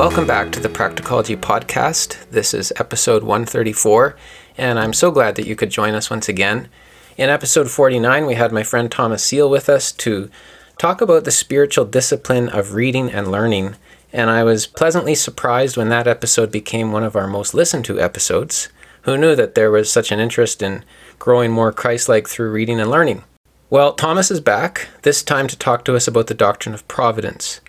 Welcome back to the Practicology Podcast. This is episode 134, and I'm so glad that you could join us once again. In episode 49, we had my friend Thomas Seale with us to talk about the spiritual discipline of reading and learning, and I was pleasantly surprised when that episode became one of our most listened to episodes. Who knew that there was such an interest in growing more Christ like through reading and learning? Well, Thomas is back, this time to talk to us about the doctrine of providence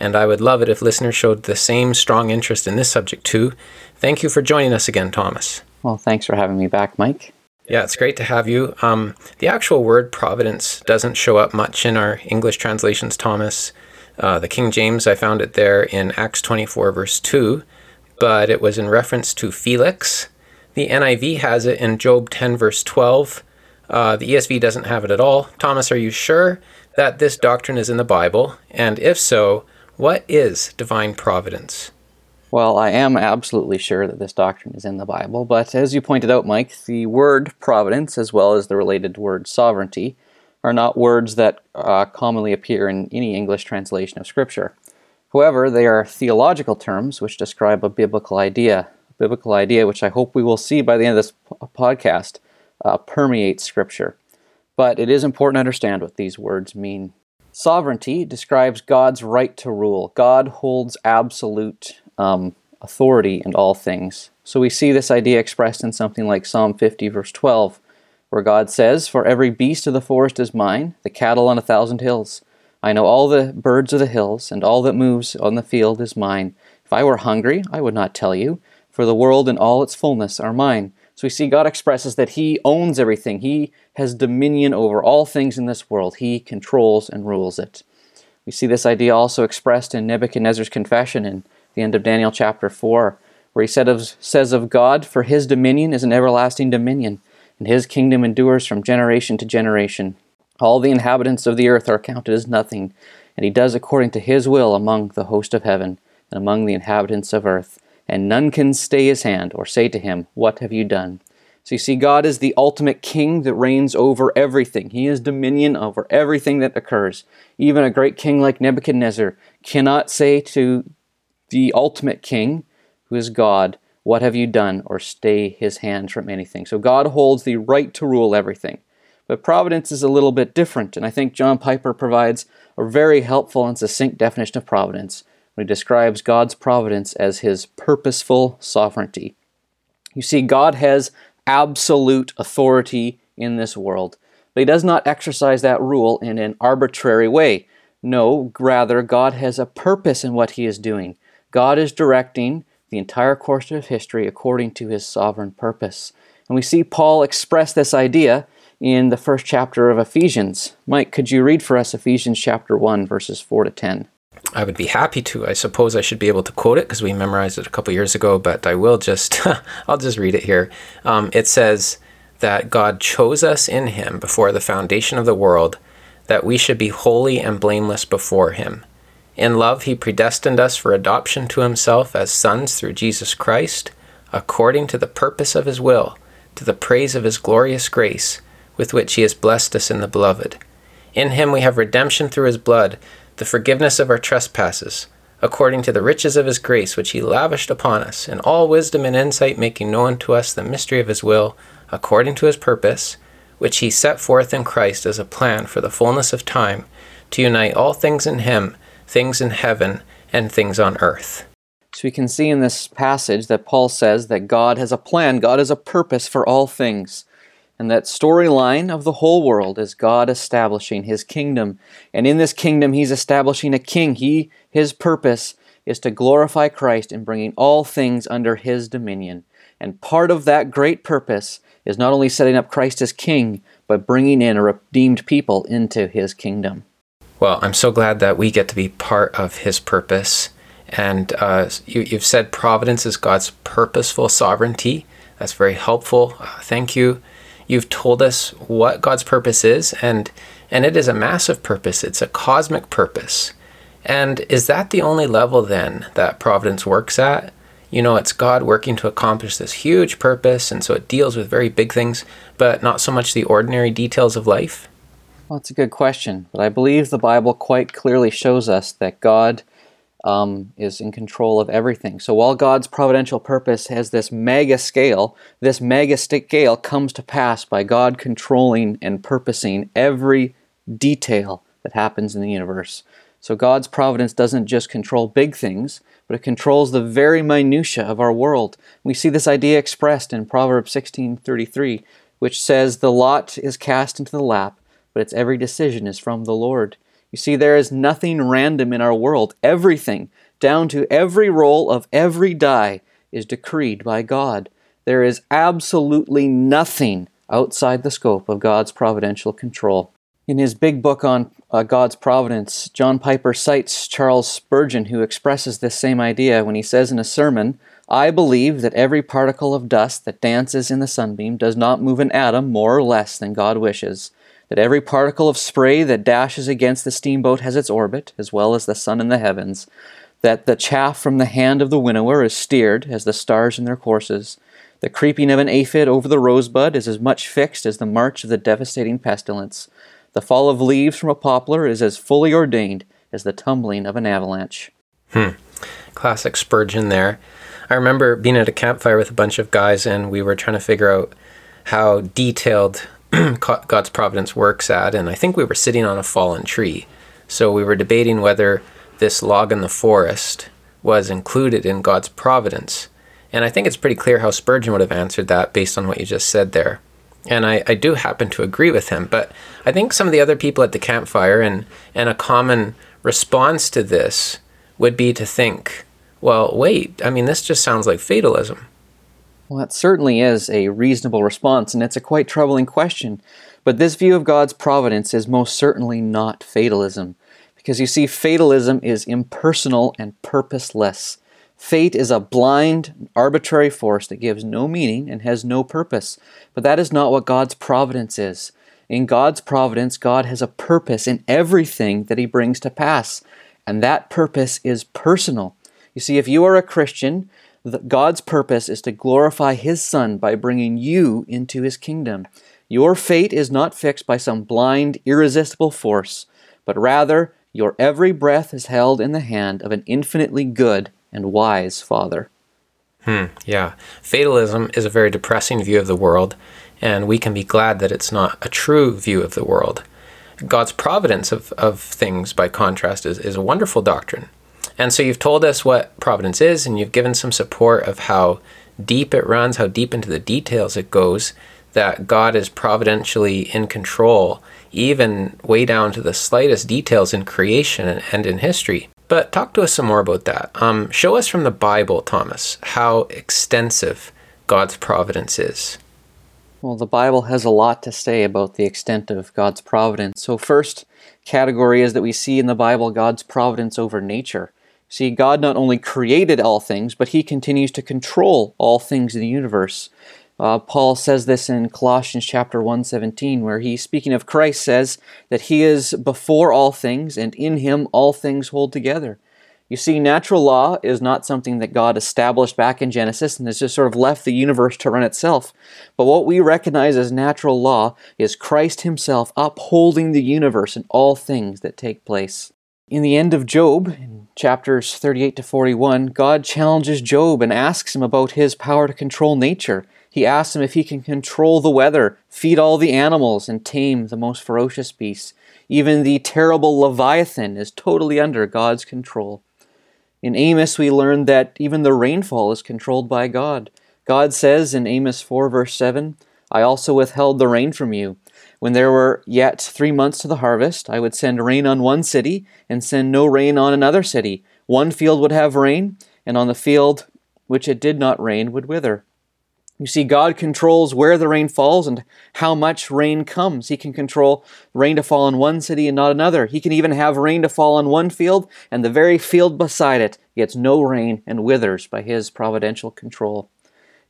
and I would love it if listeners showed the same strong interest in this subject too. Thank you for joining us again, Thomas. Well, thanks for having me back, Mike. Yeah, it's great to have you. Um, the actual word providence doesn't show up much in our English translations, Thomas. Uh, the King James, I found it there in Acts 24, verse 2, but it was in reference to Felix. The NIV has it in Job 10, verse 12. Uh, the ESV doesn't have it at all. Thomas, are you sure that this doctrine is in the Bible? And if so, what is divine providence? Well, I am absolutely sure that this doctrine is in the Bible, but as you pointed out, Mike, the word providence, as well as the related word sovereignty, are not words that uh, commonly appear in any English translation of Scripture. However, they are theological terms which describe a biblical idea, a biblical idea which I hope we will see by the end of this podcast uh, permeates Scripture. But it is important to understand what these words mean. Sovereignty describes God's right to rule. God holds absolute um, authority in all things. So we see this idea expressed in something like Psalm 50, verse 12, where God says, For every beast of the forest is mine, the cattle on a thousand hills. I know all the birds of the hills, and all that moves on the field is mine. If I were hungry, I would not tell you, for the world and all its fullness are mine. So we see God expresses that He owns everything. He has dominion over all things in this world. He controls and rules it. We see this idea also expressed in Nebuchadnezzar's confession in the end of Daniel chapter 4, where he said of, says of God, For His dominion is an everlasting dominion, and His kingdom endures from generation to generation. All the inhabitants of the earth are counted as nothing, and He does according to His will among the host of heaven and among the inhabitants of earth and none can stay his hand or say to him, What have you done? So you see, God is the ultimate king that reigns over everything. He has dominion over everything that occurs. Even a great king like Nebuchadnezzar cannot say to the ultimate king, who is God, What have you done? or stay his hand from anything. So God holds the right to rule everything. But providence is a little bit different, and I think John Piper provides a very helpful and succinct definition of providence when he describes God's providence as his purposeful sovereignty. You see, God has absolute authority in this world, but he does not exercise that rule in an arbitrary way. No, rather, God has a purpose in what he is doing. God is directing the entire course of history according to his sovereign purpose. And we see Paul express this idea in the first chapter of Ephesians. Mike, could you read for us Ephesians chapter 1, verses 4 to 10? I would be happy to. I suppose I should be able to quote it because we memorized it a couple years ago, but I will just, I'll just read it here. Um, it says that God chose us in Him before the foundation of the world, that we should be holy and blameless before Him. In love, He predestined us for adoption to Himself as sons through Jesus Christ, according to the purpose of His will, to the praise of His glorious grace, with which He has blessed us in the Beloved. In Him we have redemption through His blood the forgiveness of our trespasses, according to the riches of his grace which he lavished upon us, in all wisdom and insight, making known to us the mystery of his will, according to his purpose, which he set forth in Christ as a plan for the fullness of time, to unite all things in him, things in heaven and things on earth. So we can see in this passage that Paul says that God has a plan, God has a purpose for all things. And that storyline of the whole world is God establishing his kingdom. And in this kingdom, he's establishing a king. He, his purpose is to glorify Christ in bringing all things under his dominion. And part of that great purpose is not only setting up Christ as king, but bringing in a redeemed people into his kingdom. Well, I'm so glad that we get to be part of his purpose. And uh, you, have said providence is God's purposeful sovereignty. That's very helpful. Uh, thank you. You've told us what God's purpose is, and and it is a massive purpose. It's a cosmic purpose. And is that the only level then that providence works at? You know, it's God working to accomplish this huge purpose, and so it deals with very big things, but not so much the ordinary details of life? Well, that's a good question, but I believe the Bible quite clearly shows us that God um, is in control of everything. So while God's providential purpose has this mega scale, this mega scale comes to pass by God controlling and purposing every detail that happens in the universe. So God's providence doesn't just control big things, but it controls the very minutia of our world. We see this idea expressed in Proverbs 16:33, which says, "The lot is cast into the lap, but its every decision is from the Lord." You see, there is nothing random in our world. Everything, down to every roll of every die, is decreed by God. There is absolutely nothing outside the scope of God's providential control. In his big book on uh, God's providence, John Piper cites Charles Spurgeon, who expresses this same idea when he says in a sermon, I believe that every particle of dust that dances in the sunbeam does not move an atom more or less than God wishes that every particle of spray that dashes against the steamboat has its orbit, as well as the sun in the heavens, that the chaff from the hand of the winnower is steered as the stars in their courses. The creeping of an aphid over the rosebud is as much fixed as the march of the devastating pestilence. The fall of leaves from a poplar is as fully ordained as the tumbling of an avalanche. Hmm. Classic Spurgeon there. I remember being at a campfire with a bunch of guys and we were trying to figure out how detailed God's providence works at, and I think we were sitting on a fallen tree. So we were debating whether this log in the forest was included in God's providence. And I think it's pretty clear how Spurgeon would have answered that based on what you just said there. And I, I do happen to agree with him. But I think some of the other people at the campfire and, and a common response to this would be to think, well, wait, I mean, this just sounds like fatalism. Well, that certainly is a reasonable response, and it's a quite troubling question. But this view of God's providence is most certainly not fatalism. Because you see, fatalism is impersonal and purposeless. Fate is a blind, arbitrary force that gives no meaning and has no purpose. But that is not what God's providence is. In God's providence, God has a purpose in everything that He brings to pass, and that purpose is personal. You see, if you are a Christian, God's purpose is to glorify His Son by bringing you into His kingdom. Your fate is not fixed by some blind, irresistible force, but rather your every breath is held in the hand of an infinitely good and wise Father. Hmm, yeah. Fatalism is a very depressing view of the world, and we can be glad that it's not a true view of the world. God's providence of, of things, by contrast, is, is a wonderful doctrine. And so you've told us what providence is, and you've given some support of how deep it runs, how deep into the details it goes, that God is providentially in control, even way down to the slightest details in creation and in history. But talk to us some more about that. Um, show us from the Bible, Thomas, how extensive God's providence is. Well, the Bible has a lot to say about the extent of God's providence. So, first category is that we see in the Bible God's providence over nature. See, God not only created all things, but he continues to control all things in the universe. Uh, Paul says this in Colossians chapter 1:17 where he speaking of Christ says that he is before all things and in him all things hold together. You see natural law is not something that God established back in Genesis and has just sort of left the universe to run itself. But what we recognize as natural law is Christ himself upholding the universe and all things that take place. In the end of Job, in chapters 38 to 41, God challenges Job and asks him about his power to control nature. He asks him if he can control the weather, feed all the animals, and tame the most ferocious beasts. Even the terrible Leviathan is totally under God's control. In Amos, we learn that even the rainfall is controlled by God. God says in Amos 4, verse 7, I also withheld the rain from you when there were yet three months to the harvest, I would send rain on one city and send no rain on another city. One field would have rain, and on the field which it did not rain would wither. You see, God controls where the rain falls and how much rain comes. He can control rain to fall on one city and not another. He can even have rain to fall on one field, and the very field beside it gets no rain and withers by His providential control.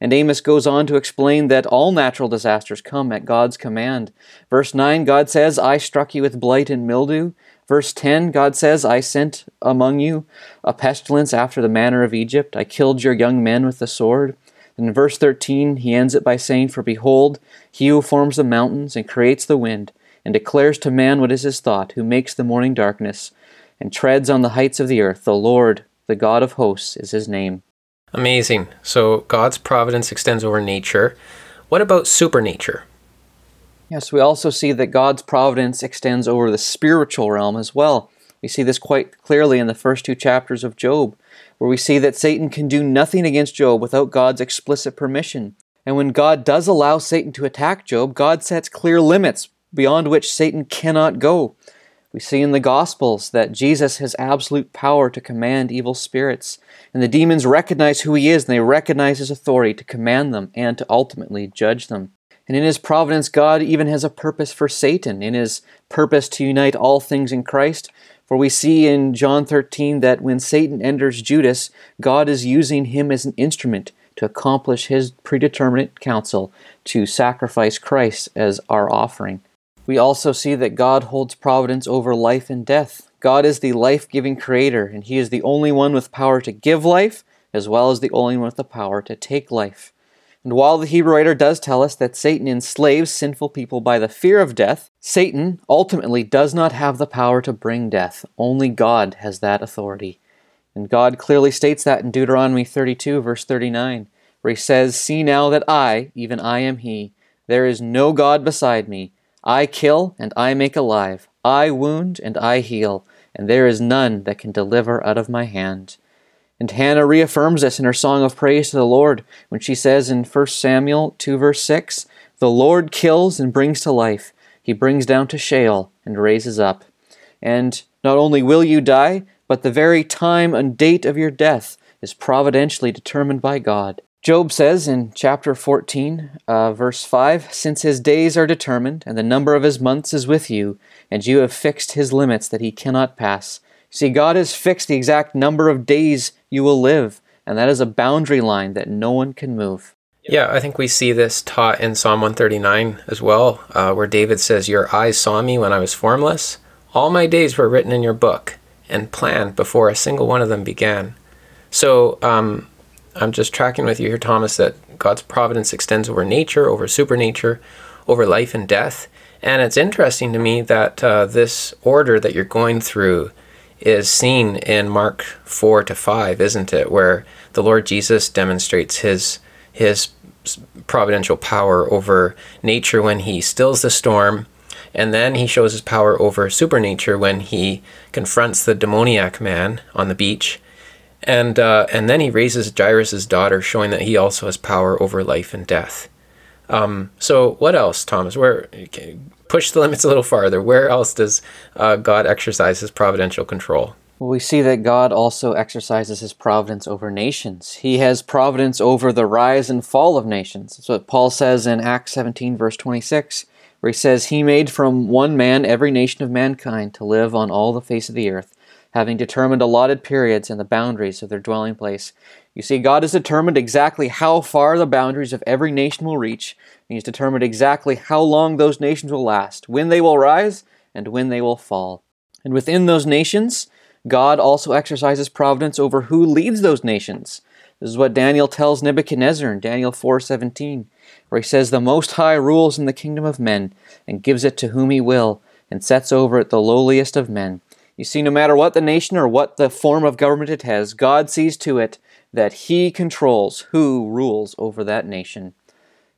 And Amos goes on to explain that all natural disasters come at God's command. Verse 9, God says, I struck you with blight and mildew. Verse 10, God says, I sent among you a pestilence after the manner of Egypt. I killed your young men with the sword. And in verse 13, he ends it by saying, For behold, he who forms the mountains and creates the wind, and declares to man what is his thought, who makes the morning darkness, and treads on the heights of the earth. The Lord, the God of hosts, is his name. Amazing. So God's providence extends over nature. What about supernature? Yes, we also see that God's providence extends over the spiritual realm as well. We see this quite clearly in the first two chapters of Job, where we see that Satan can do nothing against Job without God's explicit permission. And when God does allow Satan to attack Job, God sets clear limits beyond which Satan cannot go. We see in the Gospels that Jesus has absolute power to command evil spirits, and the demons recognize who he is and they recognize his authority to command them and to ultimately judge them. And in his providence, God even has a purpose for Satan, in his purpose to unite all things in Christ. For we see in John 13 that when Satan enters Judas, God is using him as an instrument to accomplish his predeterminate counsel to sacrifice Christ as our offering. We also see that God holds providence over life and death. God is the life giving creator, and He is the only one with power to give life, as well as the only one with the power to take life. And while the Hebrew writer does tell us that Satan enslaves sinful people by the fear of death, Satan ultimately does not have the power to bring death. Only God has that authority. And God clearly states that in Deuteronomy 32, verse 39, where He says, See now that I, even I am He, there is no God beside me. I kill and I make alive. I wound and I heal, and there is none that can deliver out of my hand. And Hannah reaffirms this in her song of praise to the Lord when she says in 1 Samuel 2 verse 6, The Lord kills and brings to life. He brings down to Sheol and raises up. And not only will you die, but the very time and date of your death is providentially determined by God. Job says in chapter 14, uh, verse 5 Since his days are determined, and the number of his months is with you, and you have fixed his limits that he cannot pass. See, God has fixed the exact number of days you will live, and that is a boundary line that no one can move. Yeah, I think we see this taught in Psalm 139 as well, uh, where David says, Your eyes saw me when I was formless. All my days were written in your book and planned before a single one of them began. So, um, I'm just tracking with you here, Thomas, that God's providence extends over nature, over supernature, over life and death. And it's interesting to me that uh, this order that you're going through is seen in Mark 4 to 5, isn't it? Where the Lord Jesus demonstrates his, his providential power over nature when he stills the storm. And then he shows his power over supernature when he confronts the demoniac man on the beach and uh, and then he raises Jairus' daughter, showing that he also has power over life and death. Um, so what else, Thomas? Where push the limits a little farther? Where else does uh, God exercise His providential control? Well, we see that God also exercises His providence over nations. He has providence over the rise and fall of nations. That's what Paul says in Acts 17, verse 26, where he says, "He made from one man every nation of mankind to live on all the face of the earth." Having determined allotted periods and the boundaries of their dwelling place. You see, God has determined exactly how far the boundaries of every nation will reach, and He's determined exactly how long those nations will last, when they will rise, and when they will fall. And within those nations, God also exercises providence over who leads those nations. This is what Daniel tells Nebuchadnezzar in Daniel 4:17, where he says, "The Most High rules in the kingdom of men, and gives it to whom he will, and sets over it the lowliest of men." You see, no matter what the nation or what the form of government it has, God sees to it that He controls who rules over that nation.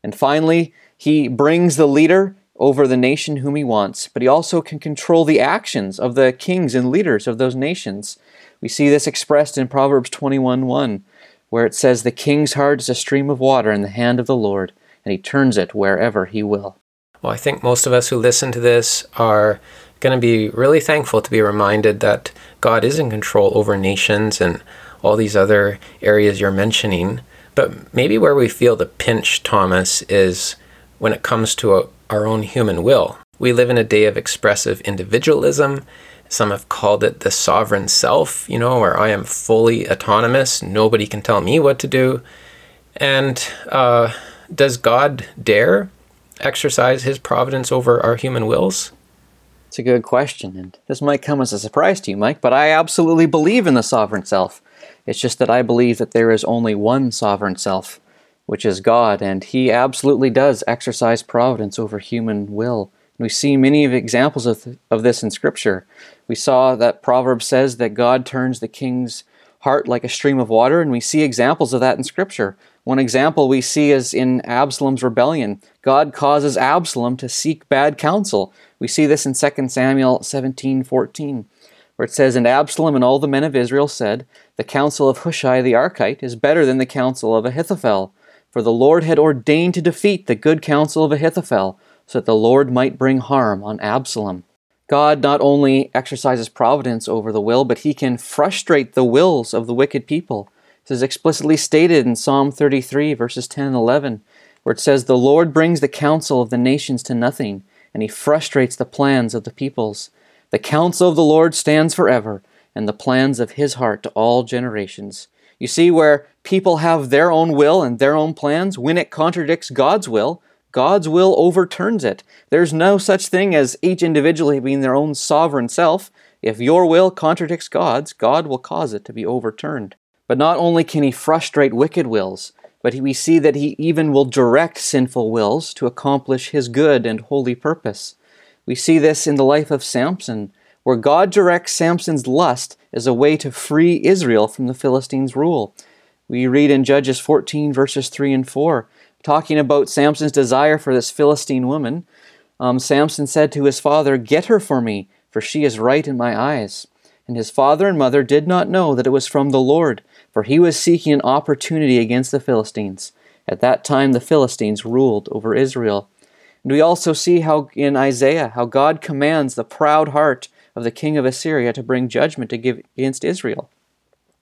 And finally, He brings the leader over the nation whom He wants, but He also can control the actions of the kings and leaders of those nations. We see this expressed in Proverbs 21:1, where it says, The king's heart is a stream of water in the hand of the Lord, and He turns it wherever He will. Well, I think most of us who listen to this are going to be really thankful to be reminded that God is in control over nations and all these other areas you're mentioning. But maybe where we feel the pinch, Thomas, is when it comes to a, our own human will. We live in a day of expressive individualism. Some have called it the sovereign self, you know, where I am fully autonomous. Nobody can tell me what to do. And uh, does God dare exercise his providence over our human wills? It's a good question, and this might come as a surprise to you, Mike, but I absolutely believe in the sovereign self. It's just that I believe that there is only one sovereign self, which is God, and He absolutely does exercise providence over human will we see many of examples of, of this in Scripture. We saw that Proverbs says that God turns the king's heart like a stream of water, and we see examples of that in Scripture. One example we see is in Absalom's rebellion. God causes Absalom to seek bad counsel. We see this in 2 Samuel 17 14, where it says, And Absalom and all the men of Israel said, The counsel of Hushai the Archite is better than the counsel of Ahithophel. For the Lord had ordained to defeat the good counsel of Ahithophel, so that the Lord might bring harm on Absalom. God not only exercises providence over the will, but he can frustrate the wills of the wicked people. This is explicitly stated in Psalm 33, verses 10 and 11, where it says, The Lord brings the counsel of the nations to nothing, and he frustrates the plans of the peoples. The counsel of the Lord stands forever, and the plans of his heart to all generations. You see, where people have their own will and their own plans, when it contradicts God's will, God's will overturns it. There's no such thing as each individually being their own sovereign self. If your will contradicts God's, God will cause it to be overturned. But not only can he frustrate wicked wills, but we see that he even will direct sinful wills to accomplish his good and holy purpose. We see this in the life of Samson, where God directs Samson's lust as a way to free Israel from the Philistines' rule. We read in Judges 14, verses 3 and 4 talking about Samson's desire for this Philistine woman, um, Samson said to his father, Get her for me, for she is right in my eyes. And his father and mother did not know that it was from the Lord, for he was seeking an opportunity against the Philistines. At that time, the Philistines ruled over Israel. And we also see how in Isaiah how God commands the proud heart of the king of Assyria to bring judgment against Israel.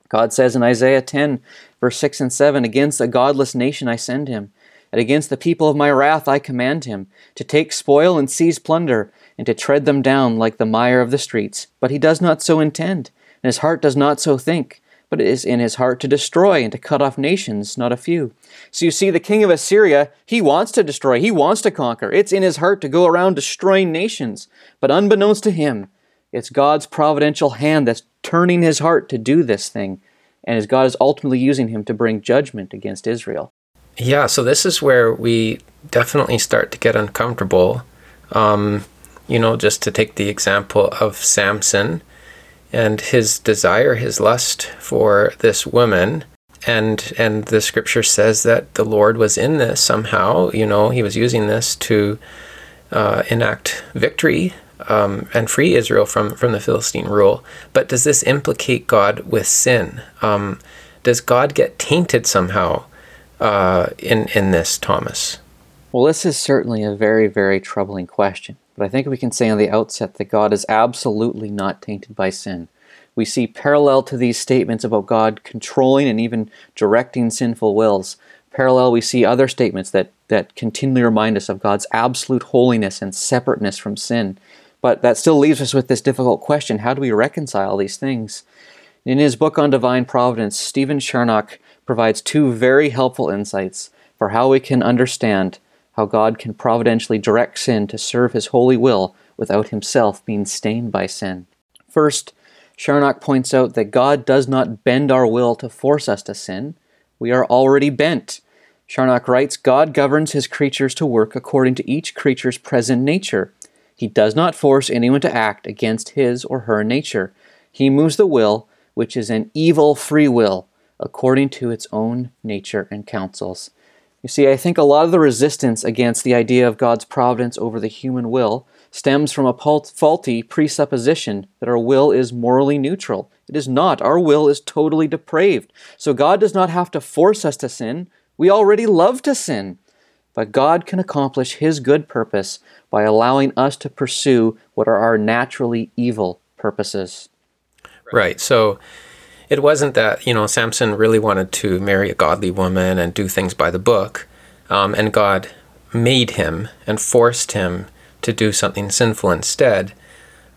God says in Isaiah 10, verse 6 and 7, Against a godless nation I send him, and against the people of my wrath I command him, to take spoil and seize plunder, and to tread them down like the mire of the streets. But he does not so intend, and his heart does not so think, but it is in his heart to destroy and to cut off nations, not a few. So you see, the king of Assyria, he wants to destroy, he wants to conquer. It's in his heart to go around destroying nations. But unbeknownst to him, it's God's providential hand that's turning his heart to do this thing, and as God is ultimately using him to bring judgment against Israel. Yeah, so this is where we definitely start to get uncomfortable. Um, you know, just to take the example of Samson and his desire, his lust for this woman. And and the scripture says that the Lord was in this somehow. You know, he was using this to uh, enact victory um, and free Israel from from the Philistine rule. But does this implicate God with sin? Um, does God get tainted somehow uh, in in this, Thomas? Well, this is certainly a very, very troubling question. But I think we can say on the outset that God is absolutely not tainted by sin. We see parallel to these statements about God controlling and even directing sinful wills. Parallel, we see other statements that, that continually remind us of God's absolute holiness and separateness from sin. But that still leaves us with this difficult question how do we reconcile these things? In his book on divine providence, Stephen Charnock provides two very helpful insights for how we can understand how God can providentially direct sin to serve his holy will without himself being stained by sin. First, Charnock points out that God does not bend our will to force us to sin. We are already bent. Charnock writes God governs his creatures to work according to each creature's present nature. He does not force anyone to act against his or her nature. He moves the will, which is an evil free will, according to its own nature and counsels. You see, I think a lot of the resistance against the idea of God's providence over the human will stems from a faulty presupposition that our will is morally neutral. It is not. Our will is totally depraved. So God does not have to force us to sin. We already love to sin. But God can accomplish His good purpose by allowing us to pursue what are our naturally evil purposes. Right. So it wasn't that you know Samson really wanted to marry a godly woman and do things by the book, um, and God made him and forced him to do something sinful instead.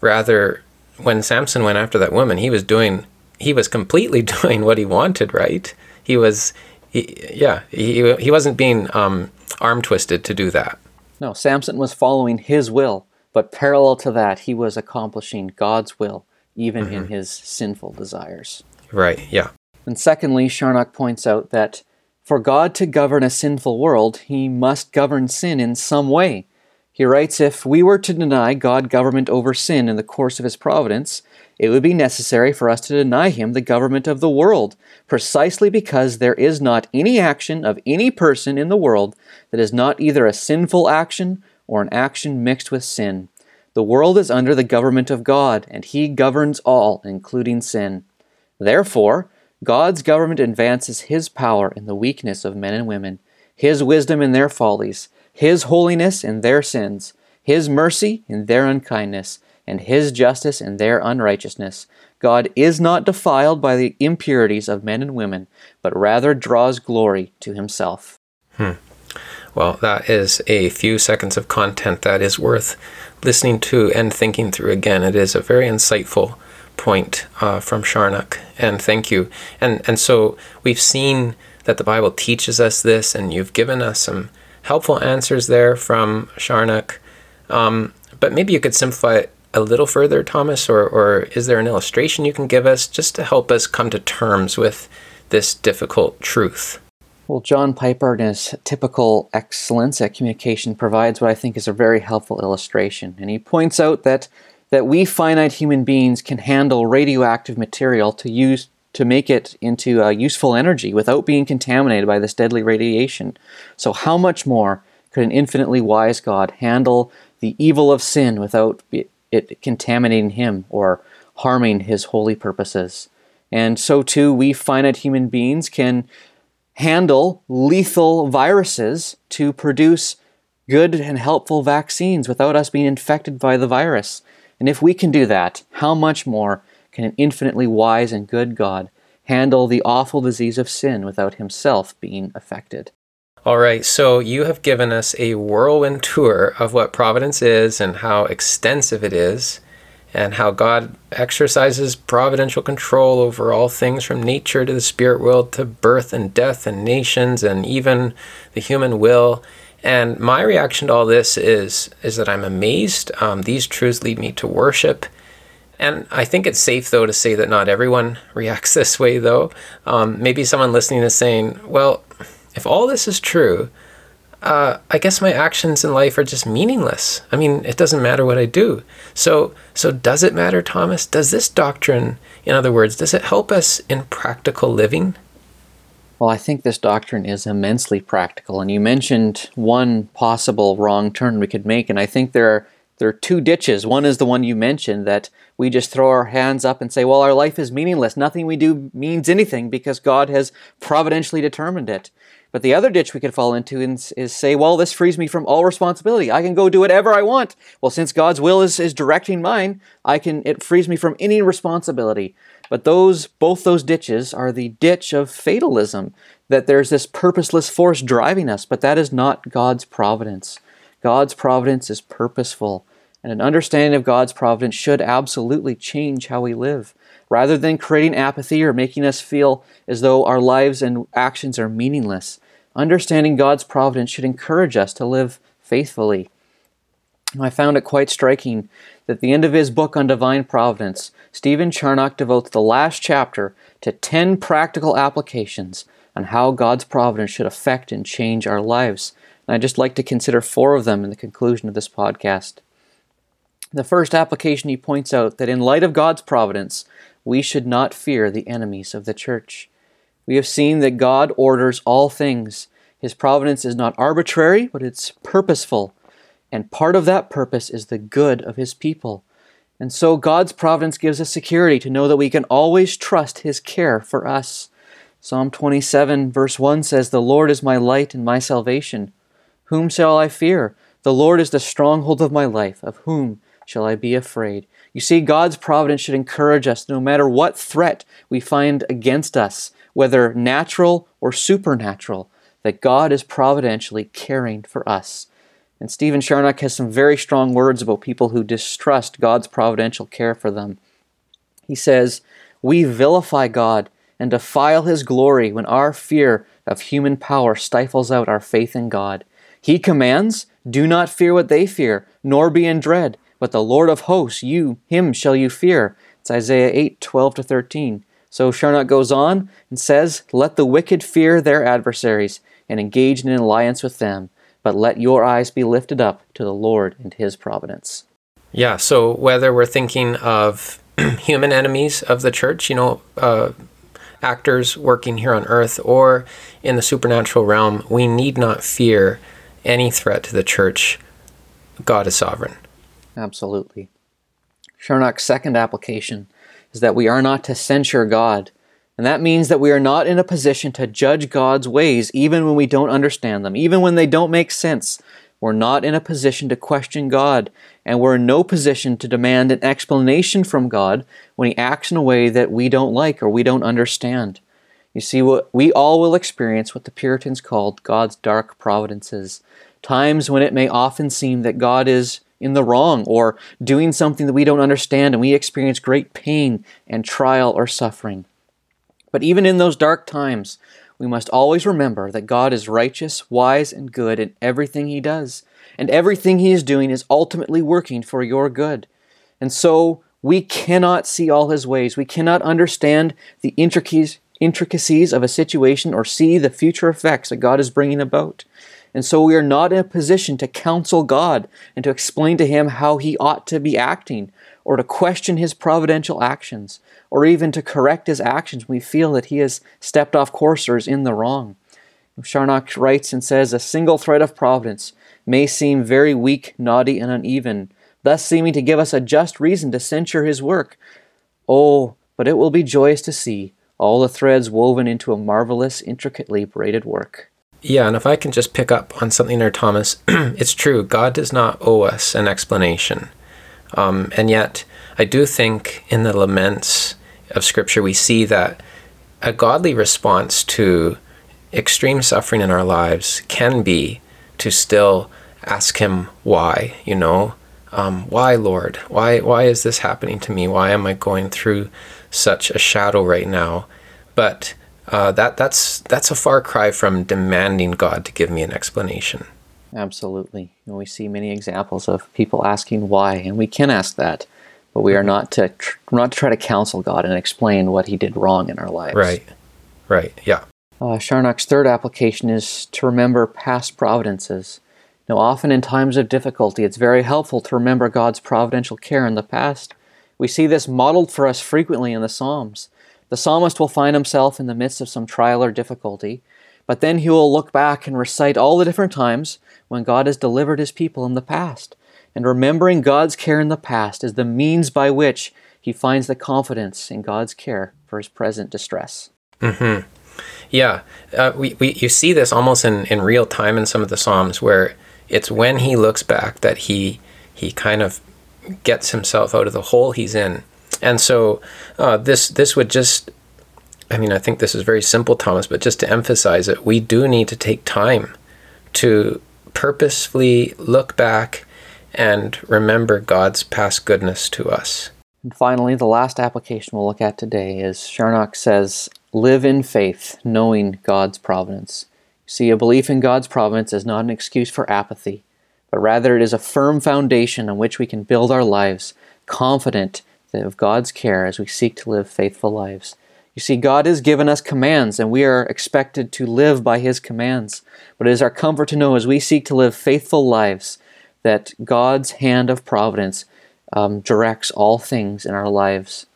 Rather, when Samson went after that woman, he was doing he was completely doing what he wanted. Right? He was, he, yeah, he he wasn't being um, arm twisted to do that. No, Samson was following his will, but parallel to that, he was accomplishing God's will, even mm-hmm. in his sinful desires. Right, yeah. And secondly, Charnock points out that for God to govern a sinful world, he must govern sin in some way. He writes If we were to deny God government over sin in the course of his providence, it would be necessary for us to deny him the government of the world, precisely because there is not any action of any person in the world that is not either a sinful action or an action mixed with sin. The world is under the government of God, and he governs all, including sin. Therefore, God's government advances his power in the weakness of men and women, his wisdom in their follies, his holiness in their sins, his mercy in their unkindness and his justice in their unrighteousness. God is not defiled by the impurities of men and women, but rather draws glory to himself. Hmm. Well, that is a few seconds of content that is worth listening to and thinking through again. It is a very insightful point uh, from Charnock, and thank you. And and so we've seen that the Bible teaches us this, and you've given us some helpful answers there from Charnock. Um, but maybe you could simplify it a little further, Thomas, or, or is there an illustration you can give us just to help us come to terms with this difficult truth? Well, John Piper, in his typical excellence at communication, provides what I think is a very helpful illustration. And he points out that, that we finite human beings can handle radioactive material to use to make it into a useful energy without being contaminated by this deadly radiation. So, how much more could an infinitely wise God handle the evil of sin without it contaminating him or harming his holy purposes. And so too, we finite human beings can handle lethal viruses to produce good and helpful vaccines without us being infected by the virus. And if we can do that, how much more can an infinitely wise and good God handle the awful disease of sin without himself being affected? All right, so you have given us a whirlwind tour of what providence is and how extensive it is, and how God exercises providential control over all things from nature to the spirit world to birth and death and nations and even the human will. And my reaction to all this is is that I'm amazed. Um, these truths lead me to worship. And I think it's safe, though, to say that not everyone reacts this way, though. Um, maybe someone listening is saying, well, if all this is true, uh, I guess my actions in life are just meaningless. I mean, it doesn't matter what I do. So, so does it matter, Thomas? Does this doctrine, in other words, does it help us in practical living? Well, I think this doctrine is immensely practical, and you mentioned one possible wrong turn we could make, and I think there are there are two ditches. One is the one you mentioned that we just throw our hands up and say, well, our life is meaningless. Nothing we do means anything because God has providentially determined it. But the other ditch we could fall into is, is, say, well, this frees me from all responsibility. I can go do whatever I want. Well, since God's will is, is directing mine, I can it frees me from any responsibility. But those both those ditches are the ditch of fatalism, that there's this purposeless force driving us, but that is not God's providence. God's providence is purposeful, and an understanding of God's providence should absolutely change how we live rather than creating apathy or making us feel as though our lives and actions are meaningless. Understanding God's providence should encourage us to live faithfully. I found it quite striking that at the end of his book on divine providence, Stephen Charnock devotes the last chapter to 10 practical applications on how God's providence should affect and change our lives. And I'd just like to consider four of them in the conclusion of this podcast. The first application he points out that in light of God's providence, we should not fear the enemies of the church. We have seen that God orders all things. His providence is not arbitrary, but it's purposeful. And part of that purpose is the good of His people. And so God's providence gives us security to know that we can always trust His care for us. Psalm 27, verse 1 says, The Lord is my light and my salvation. Whom shall I fear? The Lord is the stronghold of my life. Of whom shall I be afraid? You see, God's providence should encourage us no matter what threat we find against us, whether natural or supernatural, that God is providentially caring for us. And Stephen Charnock has some very strong words about people who distrust God's providential care for them. He says, We vilify God and defile his glory when our fear of human power stifles out our faith in God. He commands, Do not fear what they fear, nor be in dread. But the Lord of hosts, you, him shall you fear. It's Isaiah 8, 12 to 13. So Charnock goes on and says, Let the wicked fear their adversaries and engage in an alliance with them. but let your eyes be lifted up to the Lord and his providence. Yeah, so whether we're thinking of human enemies of the church, you know, uh, actors working here on earth, or in the supernatural realm, we need not fear any threat to the church. God is sovereign. Absolutely. Charnock's second application is that we are not to censure God. And that means that we are not in a position to judge God's ways even when we don't understand them, even when they don't make sense. We're not in a position to question God, and we're in no position to demand an explanation from God when He acts in a way that we don't like or we don't understand. You see, what we all will experience what the Puritans called God's dark providences, times when it may often seem that God is in the wrong or doing something that we don't understand and we experience great pain and trial or suffering. But even in those dark times, we must always remember that God is righteous, wise, and good in everything He does, and everything He is doing is ultimately working for your good. And so we cannot see all His ways. We cannot understand the intricacies of a situation or see the future effects that God is bringing about. And so we are not in a position to counsel God and to explain to Him how He ought to be acting, or to question His providential actions, or even to correct His actions we feel that He has stepped off course or is in the wrong. Charnock writes and says, A single thread of providence may seem very weak, naughty, and uneven, thus seeming to give us a just reason to censure His work. Oh, but it will be joyous to see all the threads woven into a marvelous, intricately braided work. Yeah, and if I can just pick up on something there, Thomas, it's true. God does not owe us an explanation. Um, and yet, I do think in the laments of Scripture, we see that a godly response to extreme suffering in our lives can be to still ask Him why, you know, um, why, Lord? Why, why is this happening to me? Why am I going through such a shadow right now? But uh, that that's that's a far cry from demanding God to give me an explanation. Absolutely, and we see many examples of people asking why, and we can ask that, but we are not to tr- not to try to counsel God and explain what He did wrong in our lives. Right, right, yeah. Uh, third application is to remember past providences. Now, often in times of difficulty, it's very helpful to remember God's providential care in the past. We see this modeled for us frequently in the Psalms. The psalmist will find himself in the midst of some trial or difficulty, but then he will look back and recite all the different times when God has delivered his people in the past. And remembering God's care in the past is the means by which he finds the confidence in God's care for his present distress. Mm-hmm. Yeah, uh, we, we you see this almost in, in real time in some of the psalms where it's when he looks back that he he kind of gets himself out of the hole he's in and so uh, this this would just I mean, I think this is very simple, Thomas, but just to emphasize it, we do need to take time to purposefully look back and remember God's past goodness to us. And finally, the last application we'll look at today is Charnock says, Live in faith, knowing God's providence. See, a belief in God's providence is not an excuse for apathy, but rather it is a firm foundation on which we can build our lives, confident of God's care as we seek to live faithful lives. You see, God has given us commands, and we are expected to live by His commands. But it is our comfort to know as we seek to live faithful lives that God's hand of providence um, directs all things in our lives.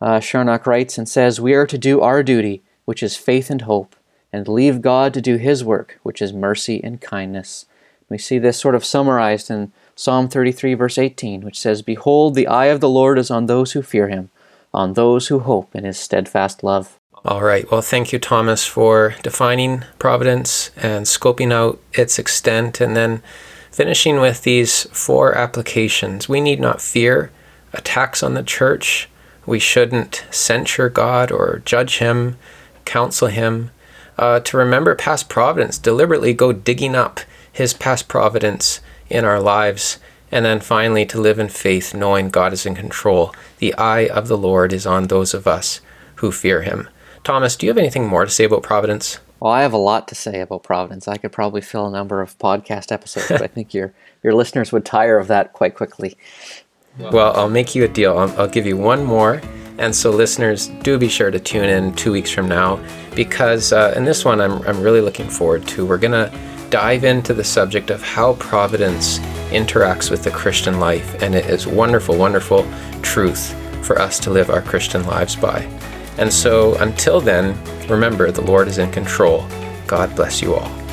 Uh, writes and says, We are to do our duty, which is faith and hope, and leave God to do His work, which is mercy and kindness. We see this sort of summarized in Psalm 33, verse 18, which says, Behold, the eye of the Lord is on those who fear him, on those who hope in his steadfast love. All right. Well, thank you, Thomas, for defining providence and scoping out its extent, and then finishing with these four applications. We need not fear attacks on the church. We shouldn't censure God or judge him, counsel him. Uh, to remember past providence, deliberately go digging up his past providence in our lives. And then finally, to live in faith, knowing God is in control. The eye of the Lord is on those of us who fear him. Thomas, do you have anything more to say about providence? Well, I have a lot to say about providence. I could probably fill a number of podcast episodes, but I think your your listeners would tire of that quite quickly. Well, I'll make you a deal. I'll, I'll give you one more. And so, listeners, do be sure to tune in two weeks from now because, uh, in this one, I'm, I'm really looking forward to. We're going to dive into the subject of how providence interacts with the Christian life, and it is wonderful, wonderful truth for us to live our Christian lives by. And so, until then, remember the Lord is in control. God bless you all.